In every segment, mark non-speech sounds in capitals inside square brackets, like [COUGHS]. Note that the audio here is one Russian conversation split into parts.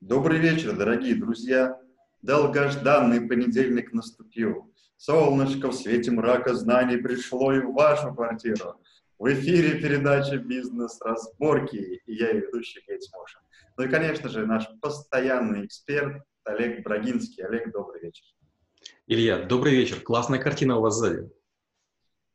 Добрый вечер, дорогие друзья! Долгожданный понедельник наступил. Солнышко в свете мрака знаний пришло и в вашу квартиру. В эфире передача «Бизнес-разборки» и я, ее ведущий Гейтс Мошин. Ну и, конечно же, наш постоянный эксперт Олег Брагинский. Олег, добрый вечер. Илья, добрый вечер. Классная картина у вас сзади.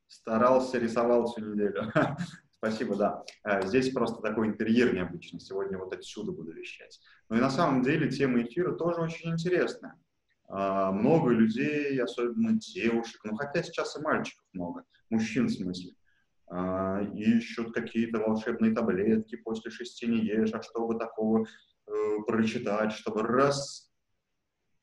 Старался, рисовал всю неделю. [LAUGHS] Спасибо, да. Э, здесь просто такой интерьер необычный. Сегодня вот отсюда буду вещать. Ну и на самом деле тема эфира тоже очень интересная. А, много людей, особенно девушек, ну хотя сейчас и мальчиков много, мужчин в смысле, а, ищут какие-то волшебные таблетки, после шести не ешь, а чтобы такого э, прочитать, чтобы раз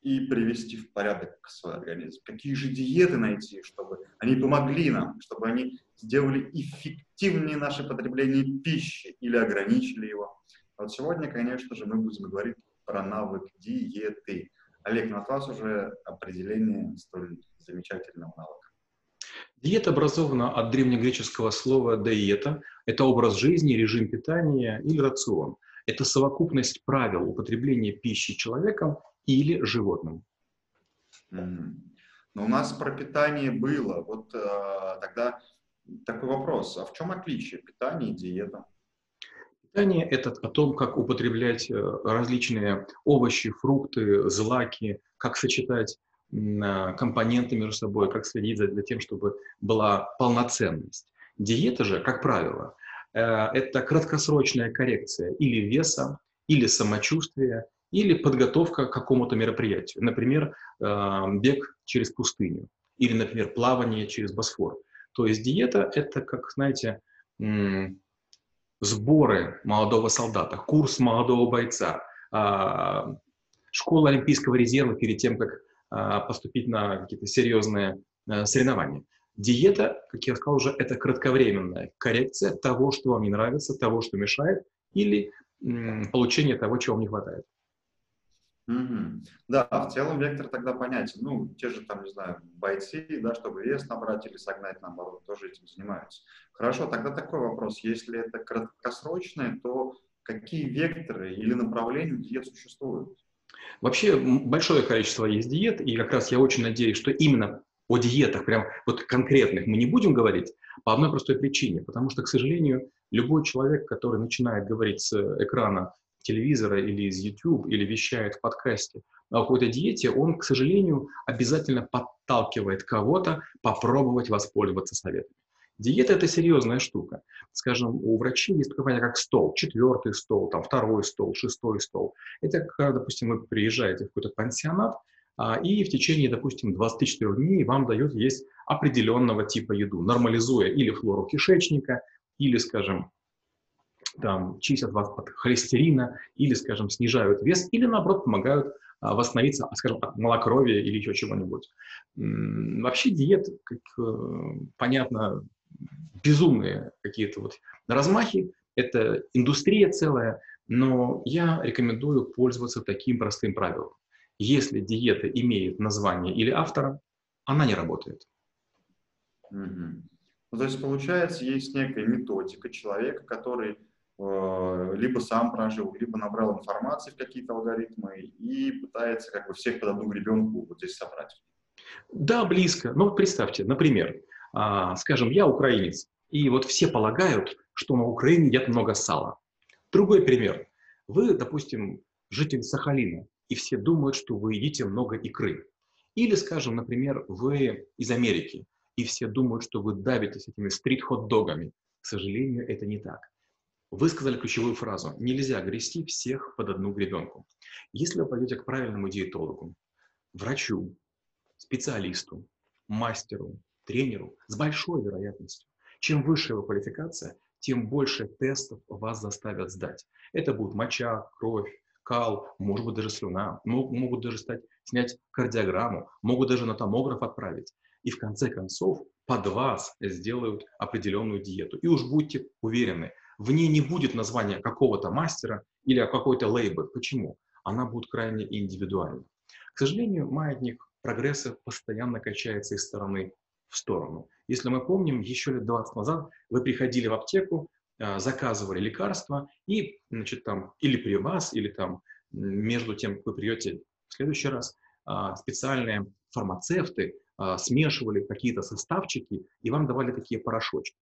и привести в порядок свой организм. Какие же диеты найти, чтобы они помогли нам, чтобы они сделали эффективнее наше потребление пищи или ограничили его. Вот сегодня, конечно же, мы будем говорить про навык диеты. Олег, на вас уже определение столь замечательного навыка. Диета образована от древнегреческого слова «диета». Это образ жизни, режим питания или рацион. Это совокупность правил употребления пищи человеком или животным. Mm. Но у нас про питание было. Вот э, тогда такой вопрос. А в чем отличие питания и диета? Питание – это о том, как употреблять э, различные овощи, фрукты, злаки, как сочетать э, компоненты между собой, как следить за, за тем, чтобы была полноценность. Диета же, как правило, э, это краткосрочная коррекция или веса, или самочувствия, или подготовка к какому-то мероприятию. Например, бег через пустыню, или, например, плавание через Босфор. То есть диета – это, как, знаете, сборы молодого солдата, курс молодого бойца, а, школа Олимпийского резерва перед тем, как а, поступить на какие-то серьезные а, соревнования. Диета, как я сказал уже, это кратковременная коррекция того, что вам не нравится, того, что мешает, или получение того, чего вам не хватает. Угу. Да, в целом вектор тогда понятен. Ну, те же там, не знаю, бойцы, да, чтобы вес набрать или согнать, наоборот, тоже этим занимаются. Хорошо, тогда такой вопрос. Если это краткосрочное, то какие векторы или направления диет существуют? Вообще большое количество есть диет, и как раз я очень надеюсь, что именно о диетах, прям вот конкретных мы не будем говорить, по одной простой причине, потому что, к сожалению, любой человек, который начинает говорить с экрана телевизора или из YouTube, или вещает в подкасте о какой-то диете, он, к сожалению, обязательно подталкивает кого-то попробовать воспользоваться советами. Диета – это серьезная штука. Скажем, у врачей есть такое понятие, как стол. Четвертый стол, там, второй стол, шестой стол. Это, когда, допустим, вы приезжаете в какой-то пансионат, а, и в течение, допустим, 24 дней вам дают есть определенного типа еду, нормализуя или флору кишечника, или, скажем, там, чистят вас от холестерина или, скажем, снижают вес, или, наоборот, помогают а, восстановиться, скажем, от малокровия или еще чего-нибудь. Вообще диет, как э, понятно, безумные какие-то вот размахи, это индустрия целая, но я рекомендую пользоваться таким простым правилом. Если диета имеет название или автора, она не работает. Mm-hmm. Ну, то есть, получается, есть некая методика человека, который либо сам прожил, либо набрал информации в какие-то алгоритмы и пытается как бы всех под одну гребенку вот здесь собрать. Да, близко. Ну, представьте, например, а, скажем, я украинец, и вот все полагают, что на Украине едят много сала. Другой пример. Вы, допустим, житель Сахалина, и все думают, что вы едите много икры. Или, скажем, например, вы из Америки, и все думают, что вы давитесь этими стрит-хот-догами. К сожалению, это не так. Вы сказали ключевую фразу. Нельзя грести всех под одну гребенку. Если вы пойдете к правильному диетологу, врачу, специалисту, мастеру, тренеру, с большой вероятностью, чем выше его квалификация, тем больше тестов вас заставят сдать. Это будут моча, кровь, кал, может быть даже слюна, могут даже стать, снять кардиограмму, могут даже на томограф отправить. И в конце концов под вас сделают определенную диету. И уж будьте уверены, в ней не будет названия какого-то мастера или какой-то лейбл. Почему? Она будет крайне индивидуальна. К сожалению, маятник прогресса постоянно качается из стороны в сторону. Если мы помним, еще лет 20 назад вы приходили в аптеку, а, заказывали лекарства, и, значит, там, или при вас, или там между тем, как вы придете в следующий раз, а, специальные фармацевты а, смешивали какие-то составчики и вам давали такие порошочки.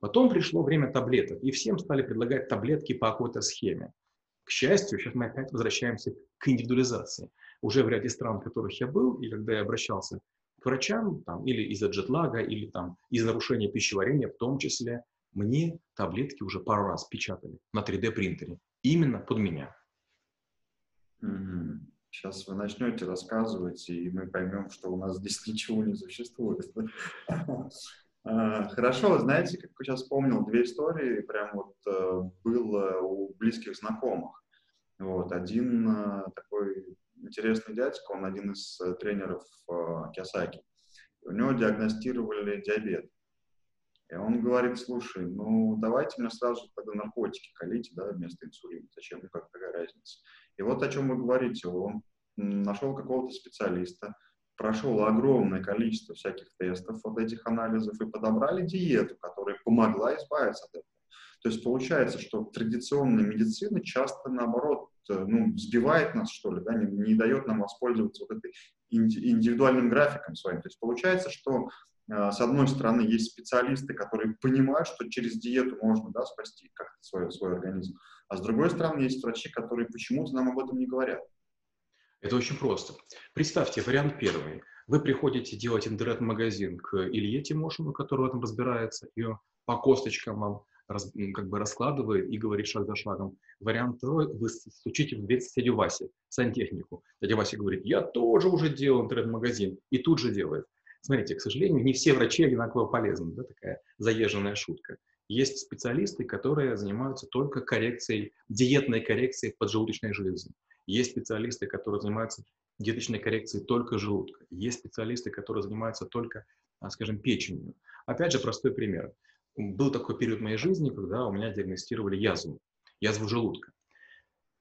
Потом пришло время таблеток, и всем стали предлагать таблетки по какой-то схеме. К счастью, сейчас мы опять возвращаемся к индивидуализации. Уже в ряде стран, в которых я был, и когда я обращался к врачам, там, или из-за джетлага, или там, из нарушения пищеварения в том числе, мне таблетки уже пару раз печатали на 3D принтере. Именно под меня. Сейчас вы начнете рассказывать, и мы поймем, что у нас здесь ничего не существует. [LAUGHS] А, хорошо, знаете, как я сейчас вспомнил, две истории прям вот э, было у близких знакомых. Вот, один э, такой интересный дядька, он один из э, тренеров Киосаки. У него диагностировали диабет. И он говорит, слушай, ну давайте мне сразу тогда наркотики колите, да, вместо инсулина. Зачем? Ну как такая разница? И вот о чем вы говорите. Он нашел какого-то специалиста, прошел огромное количество всяких тестов вот этих анализов и подобрали диету, которая помогла избавиться от этого. То есть получается, что традиционная медицина часто, наоборот, э, ну, сбивает нас, что ли, да, не, не дает нам воспользоваться вот этой индивидуальным графиком своим. То есть получается, что э, с одной стороны есть специалисты, которые понимают, что через диету можно да, спасти как-то свой, свой организм, а с другой стороны есть врачи, которые почему-то нам об этом не говорят. Это очень просто. Представьте, вариант первый. Вы приходите делать интернет-магазин к Илье Тимошину, который в этом разбирается, и по косточкам вам раз, как бы раскладывает и говорит шаг за шагом. Вариант второй, вы стучите в дверь соседю Васе, сантехнику. Дядя Вася говорит, я тоже уже делал интернет-магазин, и тут же делает. Смотрите, к сожалению, не все врачи одинаково полезны, да, такая заезженная шутка. Есть специалисты, которые занимаются только коррекцией, диетной коррекцией поджелудочной железы. Есть специалисты, которые занимаются диеточной коррекцией только желудка. Есть специалисты, которые занимаются только, а, скажем, печенью. Опять же, простой пример. Был такой период в моей жизни, когда у меня диагностировали язву, язву желудка.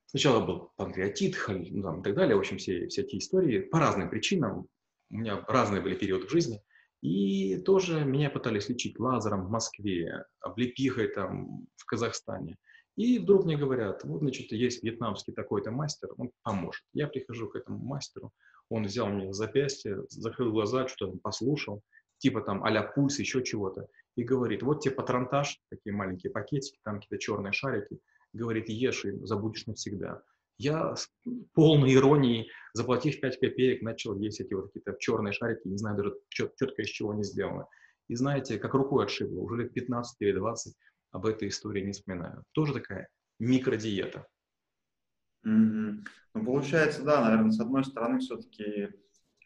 Сначала был панкреатит, ну, там, и так далее, в общем, все, все эти истории по разным причинам. У меня разные были периоды в жизни. И тоже меня пытались лечить лазером в Москве, облепихой там в Казахстане. И вдруг мне говорят, вот, значит, есть вьетнамский такой-то мастер, он поможет. Я прихожу к этому мастеру, он взял мне запястье, закрыл глаза, что-то послушал, типа там а пульс, еще чего-то, и говорит, вот тебе патронтаж, такие маленькие пакетики, там какие-то черные шарики, говорит, ешь и забудешь навсегда. Я с полной иронией, заплатив 5 копеек, начал есть эти вот какие-то черные шарики, не знаю даже четко из чего они сделаны. И знаете, как рукой отшибло, уже лет 15 или 20 об этой истории не вспоминаю. Тоже такая микродиета. Mm-hmm. Ну, получается, да, наверное, с одной стороны, все-таки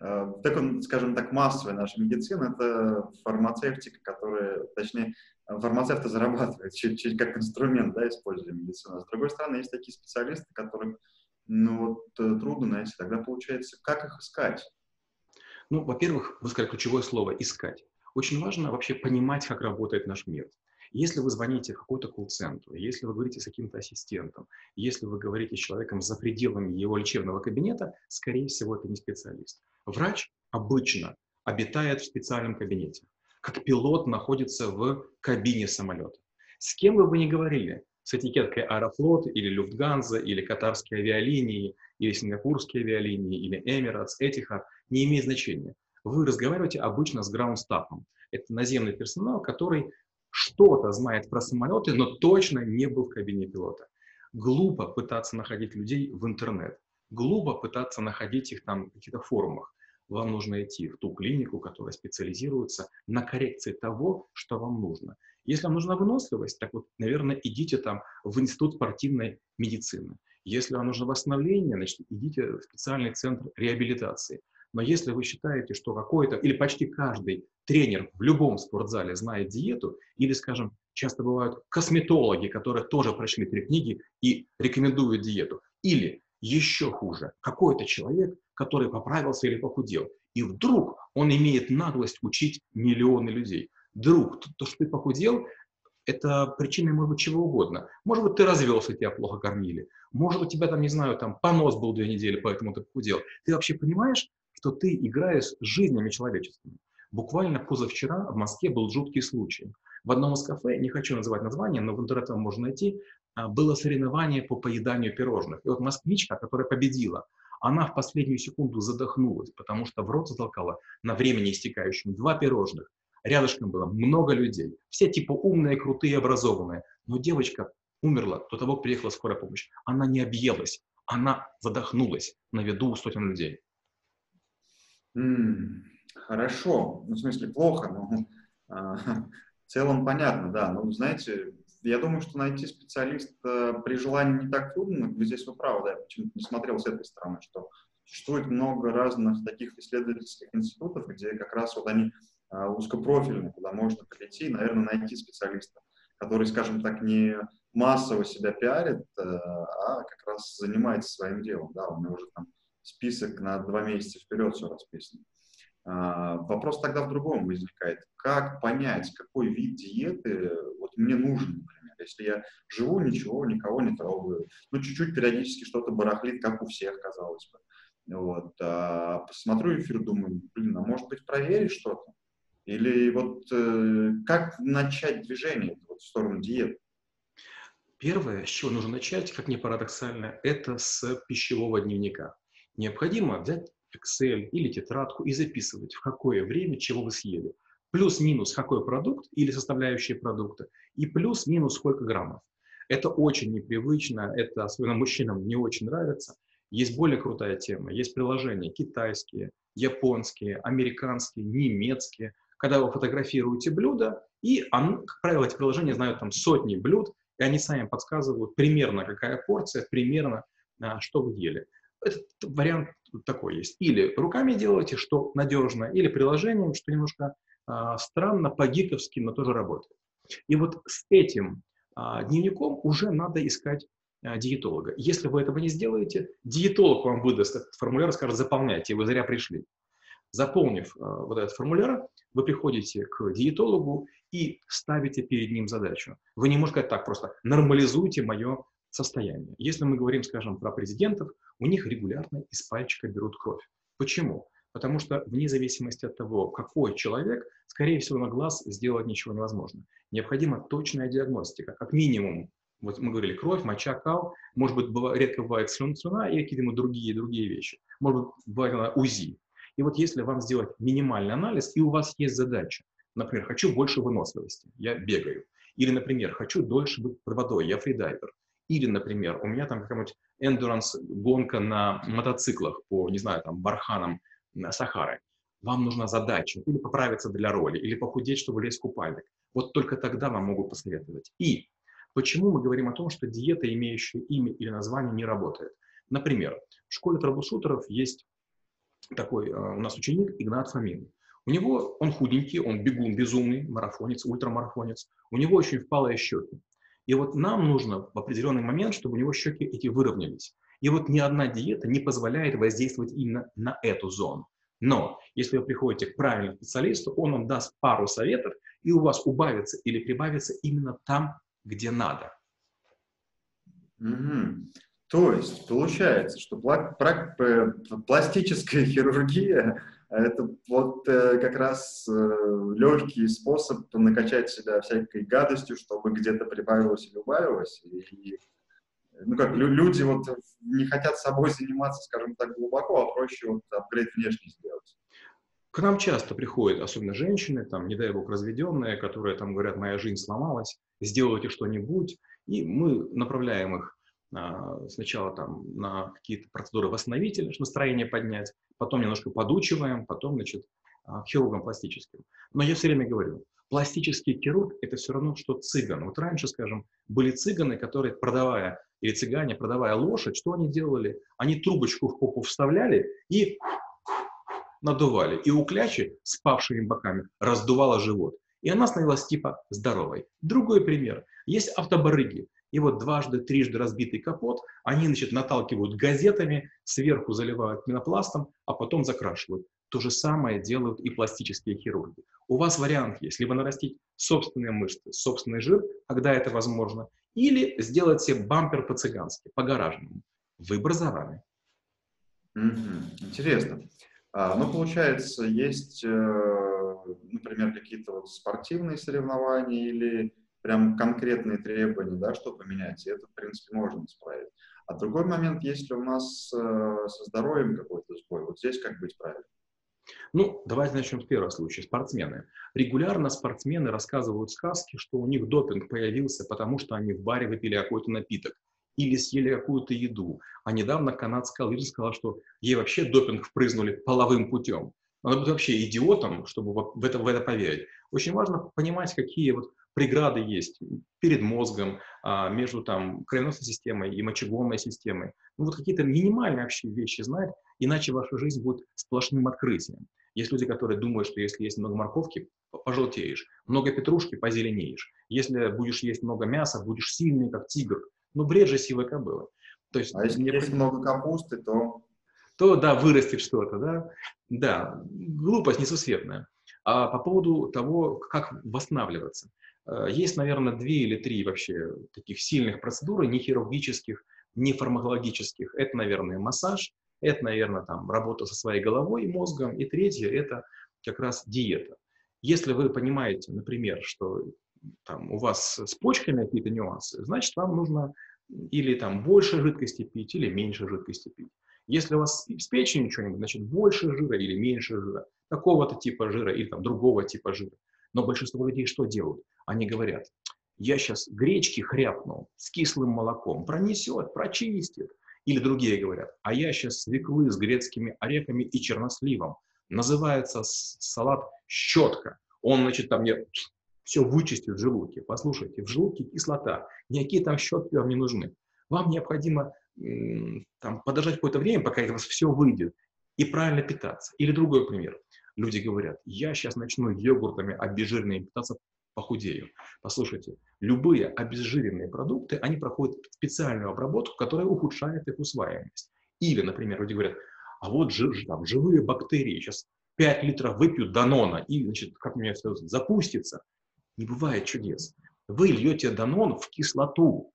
э, так, скажем так, массовая наша медицина – это фармацевтика, которая, точнее, фармацевты зарабатывают чуть, чуть как инструмент, да, используя медицину. А с другой стороны, есть такие специалисты, которых, ну, вот, э, трудно найти. Тогда получается, как их искать? Ну, во-первых, вы сказали ключевое слово «искать». Очень важно вообще понимать, как работает наш мир. Если вы звоните в какой-то колл-центр, если вы говорите с каким-то ассистентом, если вы говорите с человеком за пределами его лечебного кабинета, скорее всего, это не специалист. Врач обычно обитает в специальном кабинете, как пилот находится в кабине самолета. С кем бы вы ни говорили, с этикеткой Аэрофлот или Люфтганза, или Катарские авиалинии, или Сингапурские авиалинии, или Эмиратс, Этихад, не имеет значения. Вы разговариваете обычно с граундстафом. Это наземный персонал, который что-то знает про самолеты, но точно не был в кабине пилота. Глупо пытаться находить людей в интернет. Глупо пытаться находить их там в каких-то форумах. Вам нужно идти в ту клинику, которая специализируется на коррекции того, что вам нужно. Если вам нужна выносливость, так вот, наверное, идите там в институт спортивной медицины. Если вам нужно восстановление, значит, идите в специальный центр реабилитации. Но если вы считаете, что какой-то или почти каждый тренер в любом спортзале знает диету, или, скажем, часто бывают косметологи, которые тоже прочли три книги и рекомендуют диету, или еще хуже, какой-то человек, который поправился или похудел, и вдруг он имеет наглость учить миллионы людей. Друг, то, то что ты похудел, это причина может быть чего угодно. Может быть, ты развелся, тебя плохо кормили. Может, у тебя там, не знаю, там понос был две недели, поэтому ты похудел. Ты вообще понимаешь, что ты играешь жизнями человеческими. Буквально позавчера в Москве был жуткий случай. В одном из кафе, не хочу называть название, но в интернете можно найти, а, было соревнование по поеданию пирожных. И вот москвичка, которая победила, она в последнюю секунду задохнулась, потому что в рот затолкала на времени истекающем два пирожных. Рядышком было много людей, все типа умные, крутые, образованные. Но девочка умерла до того, как приехала скорая помощь. Она не объелась, она задохнулась на виду у сотен людей. Хорошо, ну, в смысле плохо, но [LAUGHS] а, в целом понятно, да. Но, знаете, я думаю, что найти специалиста при желании не так трудно. Здесь вы правы, да, я почему-то не смотрел с этой стороны, что существует много разных таких исследовательских институтов, где как раз вот они а, узкопрофильные, куда можно прийти и, наверное, найти специалиста, который, скажем так, не массово себя пиарит, э, а как раз занимается своим делом, да, у него уже там список на два месяца вперед все расписано. А, вопрос тогда в другом возникает. Как понять, какой вид диеты вот мне нужен, например, если я живу, ничего, никого не трогаю, ну, чуть-чуть периодически что-то барахлит, как у всех, казалось бы. Вот, а, посмотрю эфир, думаю, блин, а может быть проверить что-то? Или вот э, как начать движение вот, в сторону диеты? Первое, с чего нужно начать, как ни парадоксально, это с пищевого дневника. Необходимо взять Excel или тетрадку и записывать, в какое время чего вы съели. Плюс-минус какой продукт или составляющие продукта, и плюс-минус сколько граммов. Это очень непривычно, это особенно мужчинам не очень нравится. Есть более крутая тема, есть приложения китайские, японские, американские, немецкие, когда вы фотографируете блюдо, и, как правило, эти приложения знают там сотни блюд, и они сами подсказывают примерно, какая порция, примерно, а, что вы ели. Этот вариант такой есть. Или руками делаете, что надежно, или приложением, что немножко а, странно, по-гиковски, но тоже работает. И вот с этим а, дневником уже надо искать а, диетолога. Если вы этого не сделаете, диетолог вам выдаст этот формуляр и скажет, заполняйте, вы зря пришли. Заполнив а, вот этот формуляр, вы приходите к диетологу и ставите перед ним задачу. Вы не можете сказать так просто, нормализуйте мое состояние. Если мы говорим, скажем, про президентов, у них регулярно из пальчика берут кровь. Почему? Потому что вне зависимости от того, какой человек, скорее всего, на глаз сделать ничего невозможно. Необходима точная диагностика. Как минимум, вот мы говорили, кровь, моча, кал, может быть, бывает, редко бывает слюна, слюна и какие-то другие, другие вещи. Может быть, бывает УЗИ. И вот если вам сделать минимальный анализ, и у вас есть задача, например, хочу больше выносливости, я бегаю, или, например, хочу дольше быть под водой, я фридайвер, или, например, у меня там какая-нибудь эндуранс гонка на мотоциклах по, не знаю, там, барханам Сахары. Вам нужна задача или поправиться для роли, или похудеть, чтобы лезть в купальник. Вот только тогда вам могут посоветовать. И почему мы говорим о том, что диета, имеющая имя или название, не работает? Например, в школе трабушутеров есть такой э, у нас ученик Игнат Фомин. У него, он худенький, он бегун безумный, марафонец, ультрамарафонец. У него очень впалые щеки. И вот нам нужно в определенный момент, чтобы у него щеки эти выровнялись. И вот ни одна диета не позволяет воздействовать именно на эту зону. Но если вы приходите к правильному специалисту, он вам даст пару советов, и у вас убавится или прибавится именно там, где надо. Угу. То есть получается, что э, пластическая [LAUGHS] хирургия это вот э, как раз э, легкий способ накачать себя всякой гадостью, чтобы где-то прибавилось или убавилось. И, ну как, люди вот не хотят собой заниматься, скажем так, глубоко, а проще вот апгрейд внешне сделать. К нам часто приходят, особенно женщины, там, не дай бог, разведенные, которые там говорят, моя жизнь сломалась, сделайте что-нибудь, и мы направляем их а, сначала там на какие-то процедуры восстановительные, чтобы настроение поднять, потом немножко подучиваем, потом, значит, а, к хирургам пластическим. Но я все время говорю, пластический хирург – это все равно, что цыган. Вот раньше, скажем, были цыганы, которые, продавая, или цыгане, продавая лошадь, что они делали? Они трубочку в попу вставляли и надували. И у клячи с павшими боками раздувала живот. И она становилась типа здоровой. Другой пример. Есть автобарыги и вот дважды, трижды разбитый капот, они, значит, наталкивают газетами, сверху заливают пенопластом, а потом закрашивают. То же самое делают и пластические хирурги. У вас вариант есть, либо нарастить собственные мышцы, собственный жир, когда это возможно, или сделать себе бампер по-цыгански, по-гаражному. Выбор за вами. Интересно. А, ну, получается, есть, э, например, какие-то вот спортивные соревнования или прям конкретные требования, да, что поменять, и это, в принципе, можно исправить. А другой момент, если у нас э, со здоровьем какой-то сбой, вот здесь как быть правильно? Ну, давайте начнем с первого случая. Спортсмены. Регулярно спортсмены рассказывают сказки, что у них допинг появился, потому что они в баре выпили какой-то напиток или съели какую-то еду. А недавно канадская лыжа сказала, что ей вообще допинг впрызнули половым путем. Надо быть вообще идиотом, чтобы в это, в это поверить. Очень важно понимать, какие вот преграды есть перед мозгом, а, между там кровеносной системой и мочегонной системой. Ну вот какие-то минимальные вообще вещи знать, иначе ваша жизнь будет сплошным открытием. Есть люди, которые думают, что если есть много морковки, пожелтеешь, много петрушки, позеленеешь. Если будешь есть много мяса, будешь сильный, как тигр. Ну, бред же сивой кобылы. То есть, а если мне... есть много капусты, то... То, да, вырастет что-то, да. Да, глупость несусветная. А по поводу того, как восстанавливаться. Э, есть, наверное, две или три вообще таких сильных процедуры, не хирургических, не фармакологических. Это, наверное, массаж, это, наверное, там, работа со своей головой и мозгом. И третье – это как раз диета. Если вы понимаете, например, что там, у вас с почками какие-то нюансы, значит, вам нужно или там больше жидкости пить, или меньше жидкости пить. Если у вас с печенью что-нибудь, значит, больше жира или меньше жира, такого-то типа жира или там другого типа жира. Но большинство людей что делают? Они говорят, я сейчас гречки хряпну с кислым молоком, пронесет, прочистит. Или другие говорят, а я сейчас свеклы с грецкими орехами и черносливом. Называется салат щетка. Он, значит, там мне все вычистит в желудке. Послушайте, в желудке кислота. Никакие там щетки вам не нужны. Вам необходимо там, подождать какое-то время, пока у вас все выйдет, и правильно питаться. Или другой пример. Люди говорят, я сейчас начну йогуртами обезжиренными питаться, похудею. Послушайте, любые обезжиренные продукты, они проходят специальную обработку, которая ухудшает их усваиваемость. Или, например, люди говорят, а вот жир, там, живые бактерии, сейчас 5 литров выпью Данона, и, значит, как меня все запустится. Не бывает чудес. Вы льете Данон в кислоту.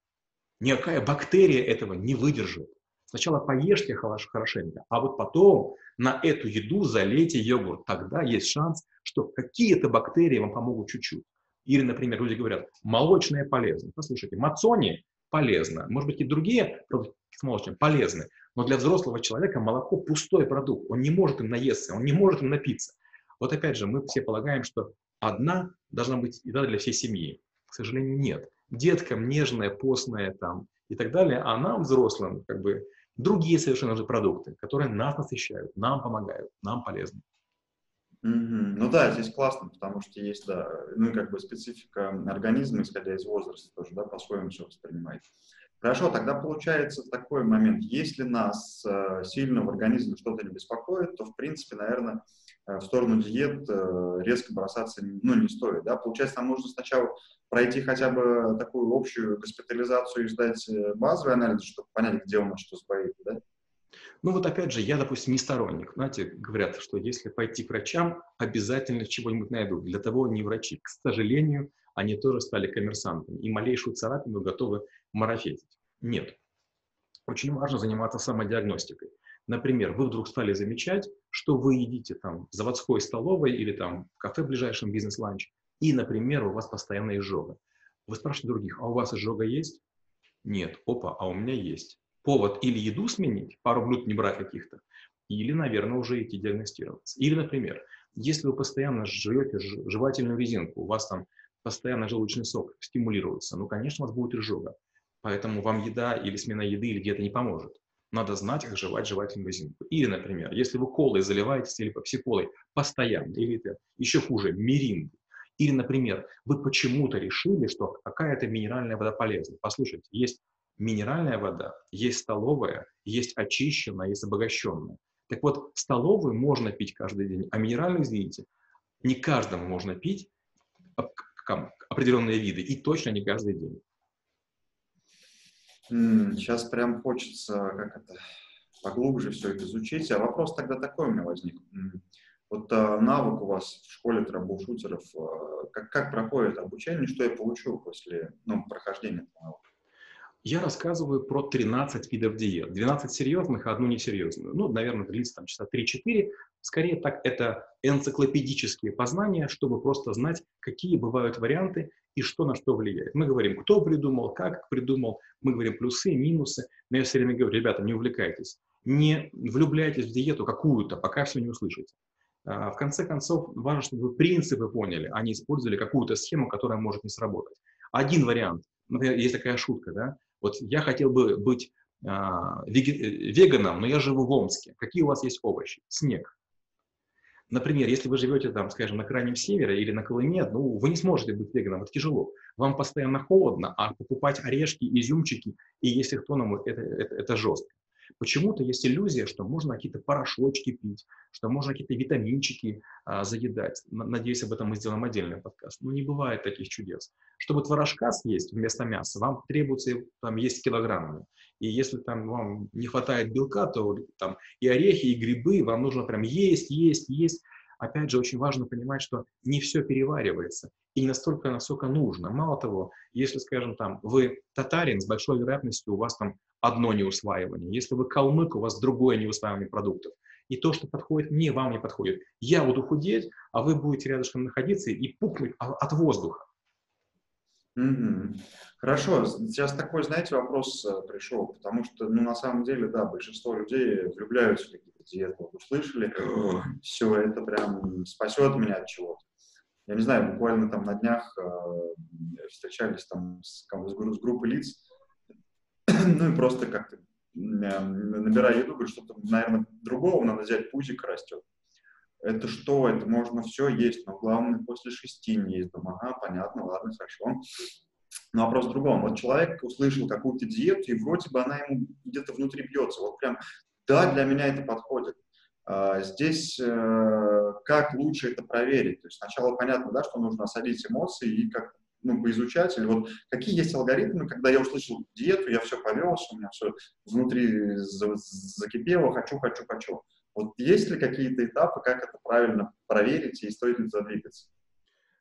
Никакая бактерия этого не выдержит. Сначала поешьте хорошенько, а вот потом на эту еду залейте йогурт. Тогда есть шанс, что какие-то бактерии вам помогут чуть-чуть. Или, например, люди говорят, молочное полезно. Послушайте, мацони полезно. Может быть, и другие продукты молочные полезны. Но для взрослого человека молоко пустой продукт. Он не может им наесться, он не может им напиться. Вот опять же, мы все полагаем, что одна должна быть еда для всей семьи. К сожалению, нет. Деткам нежная, постная там и так далее, а нам, взрослым, как бы другие совершенно же продукты, которые нас насыщают, нам помогают, нам полезны. Mm-hmm. Ну да, здесь классно, потому что есть, да, ну как бы специфика организма, исходя из возраста тоже, да, по-своему все воспринимает. Хорошо, тогда получается такой момент. Если нас э, сильно в организме что-то не беспокоит, то, в принципе, наверное, э, в сторону диет э, резко бросаться ну, не стоит. Да? Получается, нам нужно сначала пройти хотя бы такую общую госпитализацию и сдать базовый анализ, чтобы понять, где у нас что сбоит. Да? Ну вот опять же, я, допустим, не сторонник. Знаете, говорят, что если пойти к врачам, обязательно чего-нибудь найдут. Для того они врачи. К сожалению, они тоже стали коммерсантами и малейшую царапину готовы марафетить. Нет. Очень важно заниматься самодиагностикой. Например, вы вдруг стали замечать, что вы едите там в заводской столовой или там в кафе ближайшем бизнес-ланч, и, например, у вас постоянно изжога. Вы спрашиваете других, а у вас изжога есть? Нет. Опа, а у меня есть. Повод или еду сменить, пару блюд не брать каких-то, или, наверное, уже идти диагностироваться. Или, например, если вы постоянно жуете жевательную резинку, у вас там постоянно желудочный сок стимулируется, ну, конечно, у вас будет изжога. Поэтому вам еда или смена еды или диета не поможет. Надо знать, как жевать жевательную резинку. Или, например, если вы колой заливаетесь или пепси-колой постоянно, или это еще хуже, миринды, или, например, вы почему-то решили, что какая-то минеральная вода полезна. Послушайте, есть минеральная вода, есть столовая, есть очищенная, есть обогащенная. Так вот, столовую можно пить каждый день, а минеральную, извините, не каждому можно пить определенные виды, и точно не каждый день. Сейчас прям хочется как это поглубже все это изучить. А вопрос тогда такой у меня возник. Вот а, навык у вас в школе трэбл-шутеров, а, как, как проходит обучение, что я получу после ну, прохождения этого навыка? Я рассказываю про 13 видов диет. 12 серьезных, а одну несерьезную. Ну, наверное, длится там часа 3-4. Скорее так, это энциклопедические познания, чтобы просто знать, какие бывают варианты и что на что влияет. Мы говорим, кто придумал, как придумал, мы говорим плюсы, минусы, но я все время говорю, ребята, не увлекайтесь, не влюбляйтесь в диету какую-то, пока все не услышите. А, в конце концов, важно, чтобы вы принципы поняли, а не использовали какую-то схему, которая может не сработать. Один вариант, например, есть такая шутка, да, вот я хотел бы быть а, веганом, но я живу в Омске. Какие у вас есть овощи? Снег. Например, если вы живете там, скажем, на крайнем севере или на Колыме, ну, вы не сможете быть веганом, это тяжело. Вам постоянно холодно, а покупать орешки, изюмчики и если кто нам, это, это, это жестко. Почему-то есть иллюзия, что можно какие-то порошочки пить, что можно какие-то витаминчики а, заедать. Надеюсь, об этом мы сделаем отдельный подкаст. Но не бывает таких чудес. Чтобы творожка съесть вместо мяса, вам требуется там есть килограммами. И если там вам не хватает белка, то там и орехи, и грибы вам нужно прям есть, есть, есть. Опять же, очень важно понимать, что не все переваривается и не настолько, насколько нужно. Мало того, если, скажем, там, вы татарин, с большой вероятностью у вас там одно неусваивание. Если вы калмык, у вас другое неусваивание продуктов. И то, что подходит мне, вам не подходит. Я буду худеть, а вы будете рядышком находиться и пухнуть от воздуха. Mm-hmm. Хорошо, сейчас такой, знаете, вопрос э, пришел, потому что, ну, на самом деле, да, большинство людей влюбляются в какие-то диеты, вот услышали, все, это прям спасет меня от чего-то. Я не знаю, буквально там на днях э, встречались там с, с, с группой лиц, [COUGHS] ну и просто как-то набирая еду, говорю, что-то, наверное, другого надо взять, пузик растет. Это что? Это можно все есть, но главное после шести не есть. Думаю, ага, понятно, ладно, хорошо. Но вопрос в другом. Вот человек услышал какую-то диету, и вроде бы она ему где-то внутри бьется. Вот прям, да, для меня это подходит. А, здесь э, как лучше это проверить? То есть сначала понятно, да, что нужно осадить эмоции и как ну, поизучать, или вот какие есть алгоритмы, когда я услышал диету, я все повелся, у меня все внутри закипело, хочу, хочу, хочу. Вот есть ли какие-то этапы, как это правильно проверить и стоит ли задвигаться?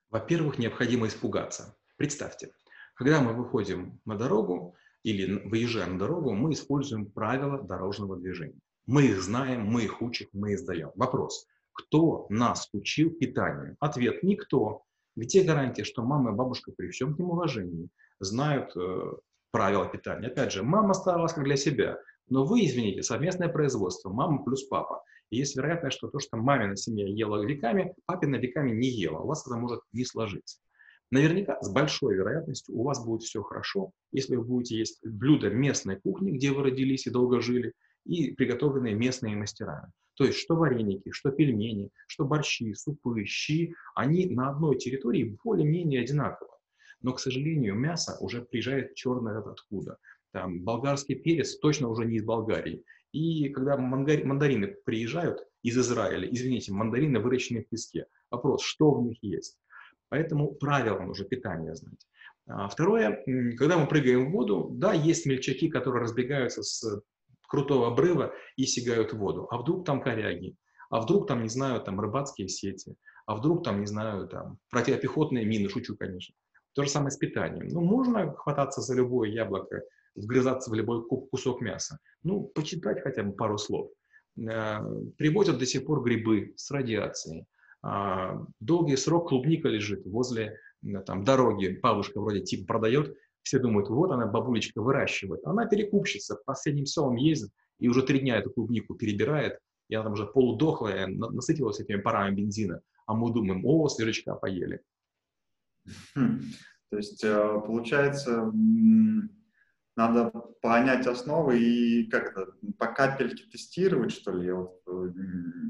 Во-первых, необходимо испугаться. Представьте, когда мы выходим на дорогу или выезжаем на дорогу, мы используем правила дорожного движения. Мы их знаем, мы их учим, мы их сдаем. Вопрос, кто нас учил питанию? Ответ – никто. Где гарантия, что мама и бабушка при всем к ним уважении знают э, правила питания? Опять же, мама старалась как для себя, но вы, извините, совместное производство, мама плюс папа. И есть вероятность, что то, что мамина семья ела веками, папина веками не ела. У вас это может не сложиться. Наверняка, с большой вероятностью, у вас будет все хорошо, если вы будете есть блюда местной кухни, где вы родились и долго жили, и приготовленные местными мастерами. То есть, что вареники, что пельмени, что борщи, супы, щи, они на одной территории более-менее одинаковы. Но, к сожалению, мясо уже приезжает черное откуда. Там, болгарский перец точно уже не из Болгарии. И когда мандарины приезжают из Израиля, извините, мандарины выращенные в песке, вопрос, что в них есть. Поэтому правила нужно питания знать. А второе, когда мы прыгаем в воду, да, есть мельчаки, которые разбегаются с крутого обрыва и сигают в воду. А вдруг там коряги? А вдруг там, не знаю, там рыбацкие сети? А вдруг там, не знаю, там противопехотные мины? Шучу, конечно. То же самое с питанием. Ну, можно хвататься за любое яблоко, вгрызаться в любой кусок мяса. Ну, почитать хотя бы пару слов. Э, приводят до сих пор грибы с радиацией. А, долгий срок клубника лежит возле там, дороги. Бабушка вроде типа продает, все думают, вот она, бабулечка, выращивает. Она перекупщица, по соседним селам ездит и уже три дня эту клубнику перебирает. И она там уже полудохлая, насытилась этими парами бензина. А мы думаем, о, свежачка поели. Хм. То есть, э, получается, надо понять основы и как это, по капельке тестировать, что ли? Я вот э,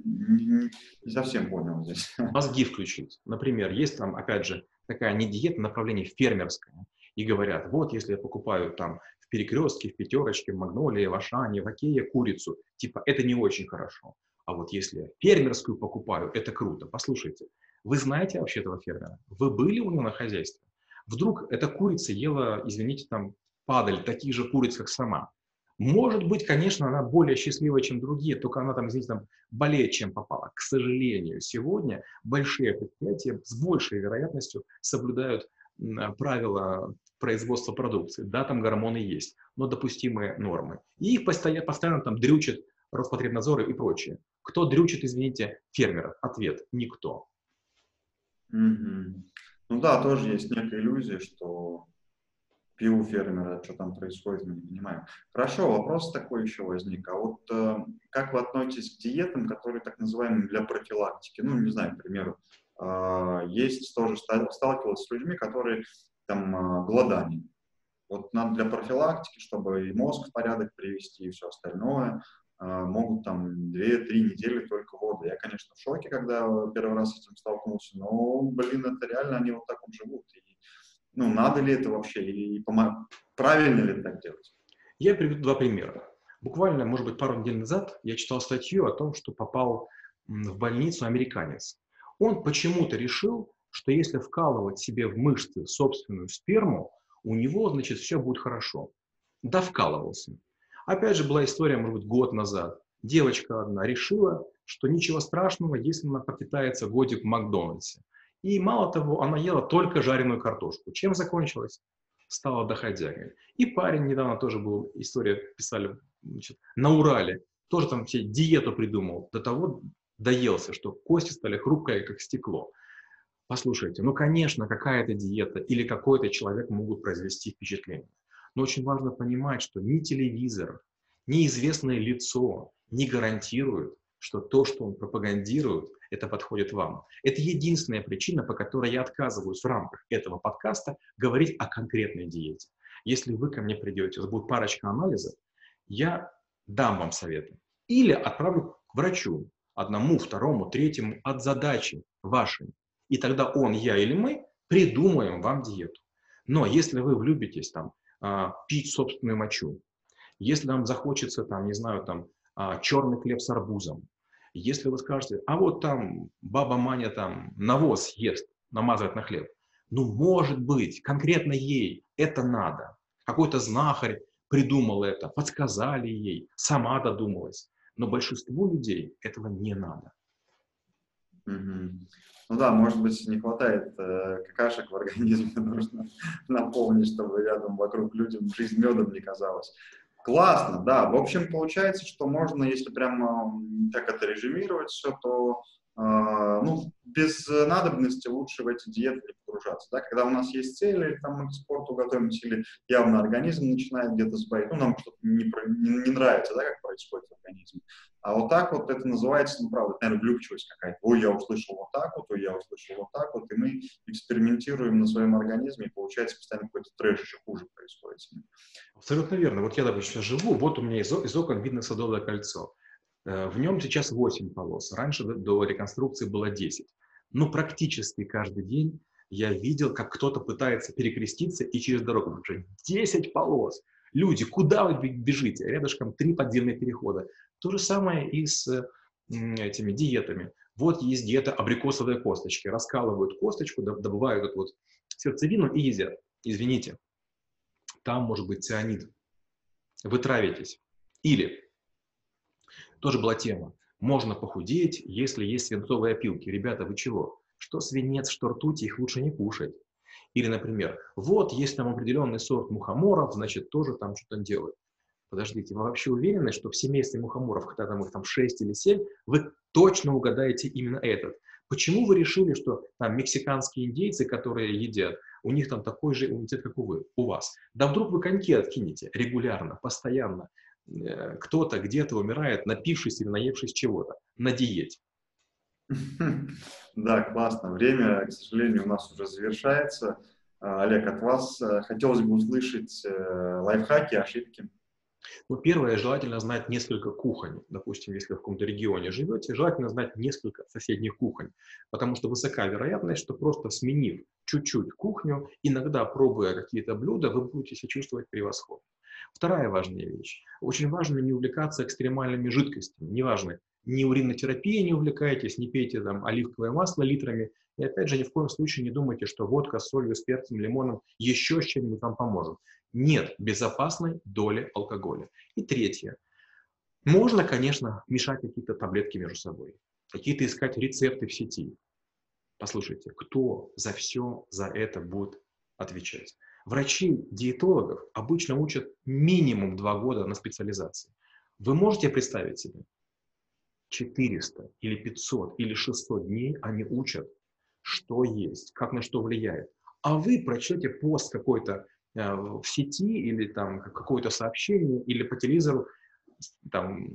не, не совсем понял здесь. Мозги включить. Например, есть там, опять же, такая не диета, направление фермерское и говорят, вот если я покупаю там в перекрестке, в пятерочке, в Магнолии, в Ашане, в Окее курицу, типа это не очень хорошо. А вот если фермерскую покупаю, это круто. Послушайте, вы знаете вообще этого фермера? Вы были у него на хозяйстве? Вдруг эта курица ела, извините, там падаль, таких же куриц, как сама. Может быть, конечно, она более счастливая, чем другие, только она там, извините, там болеет, чем попала. К сожалению, сегодня большие предприятия с большей вероятностью соблюдают правила производства продукции. Да, там гормоны есть, но допустимые нормы. И их постоянно, постоянно там дрючат Роспотребнадзоры и прочее. Кто дрючит, извините, фермеров? Ответ – никто. Mm-hmm. Ну да, тоже есть некая иллюзия, что пил фермера, что там происходит, мы не понимаем. Хорошо, вопрос такой еще возник. А вот э, как вы относитесь к диетам, которые так называемые для профилактики? Ну, не знаю, к примеру, э, есть тоже сталкивался с людьми, которые там э, голодание. Вот надо для профилактики, чтобы и мозг в порядок привести, и все остальное, э, могут там 2-3 недели только воду. Я, конечно, в шоке, когда первый раз с этим столкнулся, но, блин, это реально, они вот так вот живут. И ну, надо ли это вообще, и правильно ли так делать? Я приведу два примера. Буквально, может быть, пару недель назад я читал статью о том, что попал в больницу американец. Он почему-то решил, что если вкалывать себе в мышцы собственную сперму, у него, значит, все будет хорошо. Да, вкалывался. Опять же, была история, может быть, год назад. Девочка одна решила, что ничего страшного, если она пропитается годик в Макдональдсе. И мало того, она ела только жареную картошку. Чем закончилось? Стала доходягой. И парень недавно тоже был, история писали значит, на Урале, тоже там все диету придумал, до того доелся, что кости стали хрупкие, как стекло. Послушайте, ну, конечно, какая-то диета или какой-то человек могут произвести впечатление. Но очень важно понимать, что ни телевизор, ни известное лицо не гарантируют, что то, что он пропагандирует, это подходит вам. Это единственная причина, по которой я отказываюсь в рамках этого подкаста говорить о конкретной диете. Если вы ко мне придете, у вас будет парочка анализов, я дам вам советы. Или отправлю к врачу, одному, второму, третьему, от задачи вашей. И тогда он, я или мы придумаем вам диету. Но если вы влюбитесь там, а, пить собственную мочу, если вам захочется, там, не знаю, там, а, черный хлеб с арбузом, если вы скажете, а вот там баба Маня там навоз ест, намазывает на хлеб. Ну, может быть, конкретно ей это надо. Какой-то знахарь придумал это, подсказали ей, сама додумалась. Но большинству людей этого не надо. Ну да, может быть, не хватает э, какашек в организме, [LAUGHS] нужно наполнить, чтобы рядом вокруг людям жизнь медом не казалась. Классно, да. В общем, получается, что можно, если прямо так это режимировать все, то ну, без надобности лучше в эти диеты погружаться. Да? Когда у нас есть цели, там мы к спорту готовимся, или явно организм начинает где-то сбоить, ну, нам что-то не, не, не нравится, да, как происходит в организме. А вот так вот это называется, ну, правда, наверное, влюбчивость какая-то. Ой, я услышал вот так вот, ой, я услышал вот так вот, и мы экспериментируем на своем организме, и получается постоянно какой-то трэш еще хуже происходит. Абсолютно верно. Вот я, допустим, живу, вот у меня из, из окон видно Садовое кольцо. Э, в нем сейчас 8 полос. Раньше до реконструкции было 10. Ну, практически каждый день я видел, как кто-то пытается перекреститься и через дорогу. Уже 10 полос. Люди, куда вы бежите? Рядышком три подземные перехода. То же самое и с этими диетами. Вот есть диета абрикосовой косточки. Раскалывают косточку, добывают эту вот сердцевину и едят. Извините, там может быть цианид. Вы травитесь. Или тоже была тема. Можно похудеть, если есть свинцовые опилки. Ребята, вы чего? Что свинец, что ртуть, их лучше не кушать. Или, например, вот есть там определенный сорт мухоморов, значит, тоже там что-то делают. Подождите, вы вообще уверены, что в семействе мухоморов, когда там их там 6 или 7, вы точно угадаете именно этот? Почему вы решили, что там мексиканские индейцы, которые едят, у них там такой же иммунитет, как у вы, у вас? Да вдруг вы коньки откинете регулярно, постоянно. Э, кто-то где-то умирает, напившись или наевшись чего-то, на диете. Да, классно. Время, к сожалению, у нас уже завершается. А, Олег, от вас э, хотелось бы услышать э, лайфхаки, ошибки. Ну, первое, желательно знать несколько кухонь. Допустим, если в каком-то регионе живете, желательно знать несколько соседних кухонь, потому что высока вероятность, что просто сменив чуть-чуть кухню, иногда пробуя какие-то блюда, вы будете себя чувствовать превосходно. Вторая важная вещь. Очень важно не увлекаться экстремальными жидкостями. Неважно, ни уринотерапией не увлекайтесь, не пейте там оливковое масло литрами. И опять же, ни в коем случае не думайте, что водка с солью, с перцем, лимоном еще с чем-нибудь вам поможет. Нет безопасной доли алкоголя. И третье. Можно, конечно, мешать какие-то таблетки между собой, какие-то искать рецепты в сети. Послушайте, кто за все за это будет отвечать? Врачи диетологов обычно учат минимум два года на специализации. Вы можете представить себе? 400 или 500 или 600 дней они учат что есть, как на что влияет. А вы прочтете пост какой-то э, в сети или там какое-то сообщение или по телевизору, там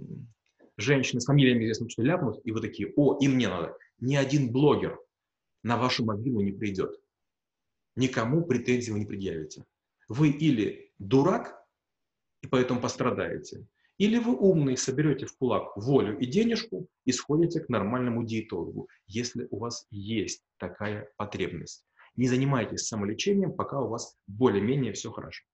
женщины с фамилиями известно, что ляпнут, и вы такие, о, и мне надо. Ни один блогер на вашу могилу не придет. Никому претензий вы не предъявите. Вы или дурак, и поэтому пострадаете, или вы умный, соберете в кулак волю и денежку и сходите к нормальному диетологу, если у вас есть такая потребность. Не занимайтесь самолечением, пока у вас более-менее все хорошо.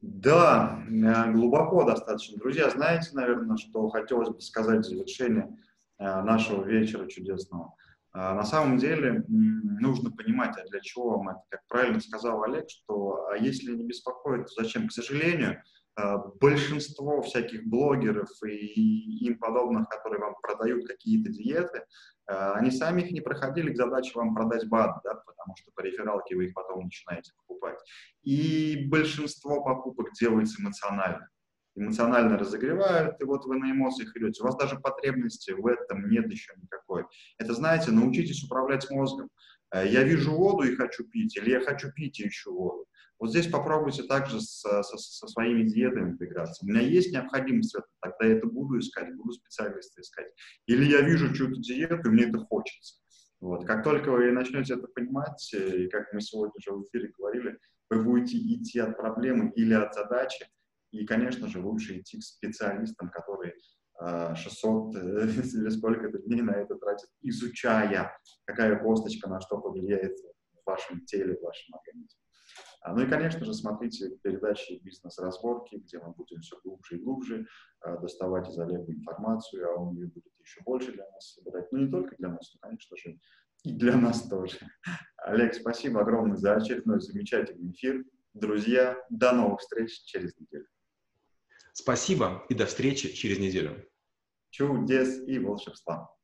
Да, э, глубоко достаточно. Друзья, знаете, наверное, что хотелось бы сказать в завершение э, нашего вечера чудесного. Э, на самом деле нужно понимать, а для чего вам это. Как правильно сказал Олег, что а если не беспокоит, то зачем? К сожалению, Э, большинство всяких блогеров и им подобных, которые вам продают какие-то диеты, они сами их не проходили к задаче вам продать БАД, да, потому что по рефералке вы их потом начинаете покупать. И большинство покупок делается эмоционально. Эмоционально разогревают, и вот вы на эмоциях идете. У вас даже потребности в этом нет еще никакой. Это, знаете, научитесь управлять мозгом. Э, я вижу воду и хочу пить, или я хочу пить и ищу воду. Вот здесь попробуйте также со, со, со своими диетами поиграться. У меня есть необходимость в этом, тогда я это буду искать, буду специалиста искать. Или я вижу чью-то диету, и мне это хочется. Вот. Как только вы начнете это понимать, э, и как мы сегодня уже в эфире говорили, вы будете идти от проблемы или от задачи, и, конечно же, лучше идти к специалистам, которые 600 э, [LAUGHS] или сколько-то дней на это тратят, изучая, какая косточка на что повлияет в вашем теле, в вашем организме. А, ну и, конечно же, смотрите передачи «Бизнес-разборки», где мы будем все глубже и глубже а, доставать из Олега информацию, а он ее будет еще больше для нас собирать. Ну, не только для нас, но, конечно же, и для нас тоже. Олег, спасибо огромное за очередной замечательный эфир. Друзья, до новых встреч через неделю. Спасибо и до встречи через неделю. Чудес и волшебства.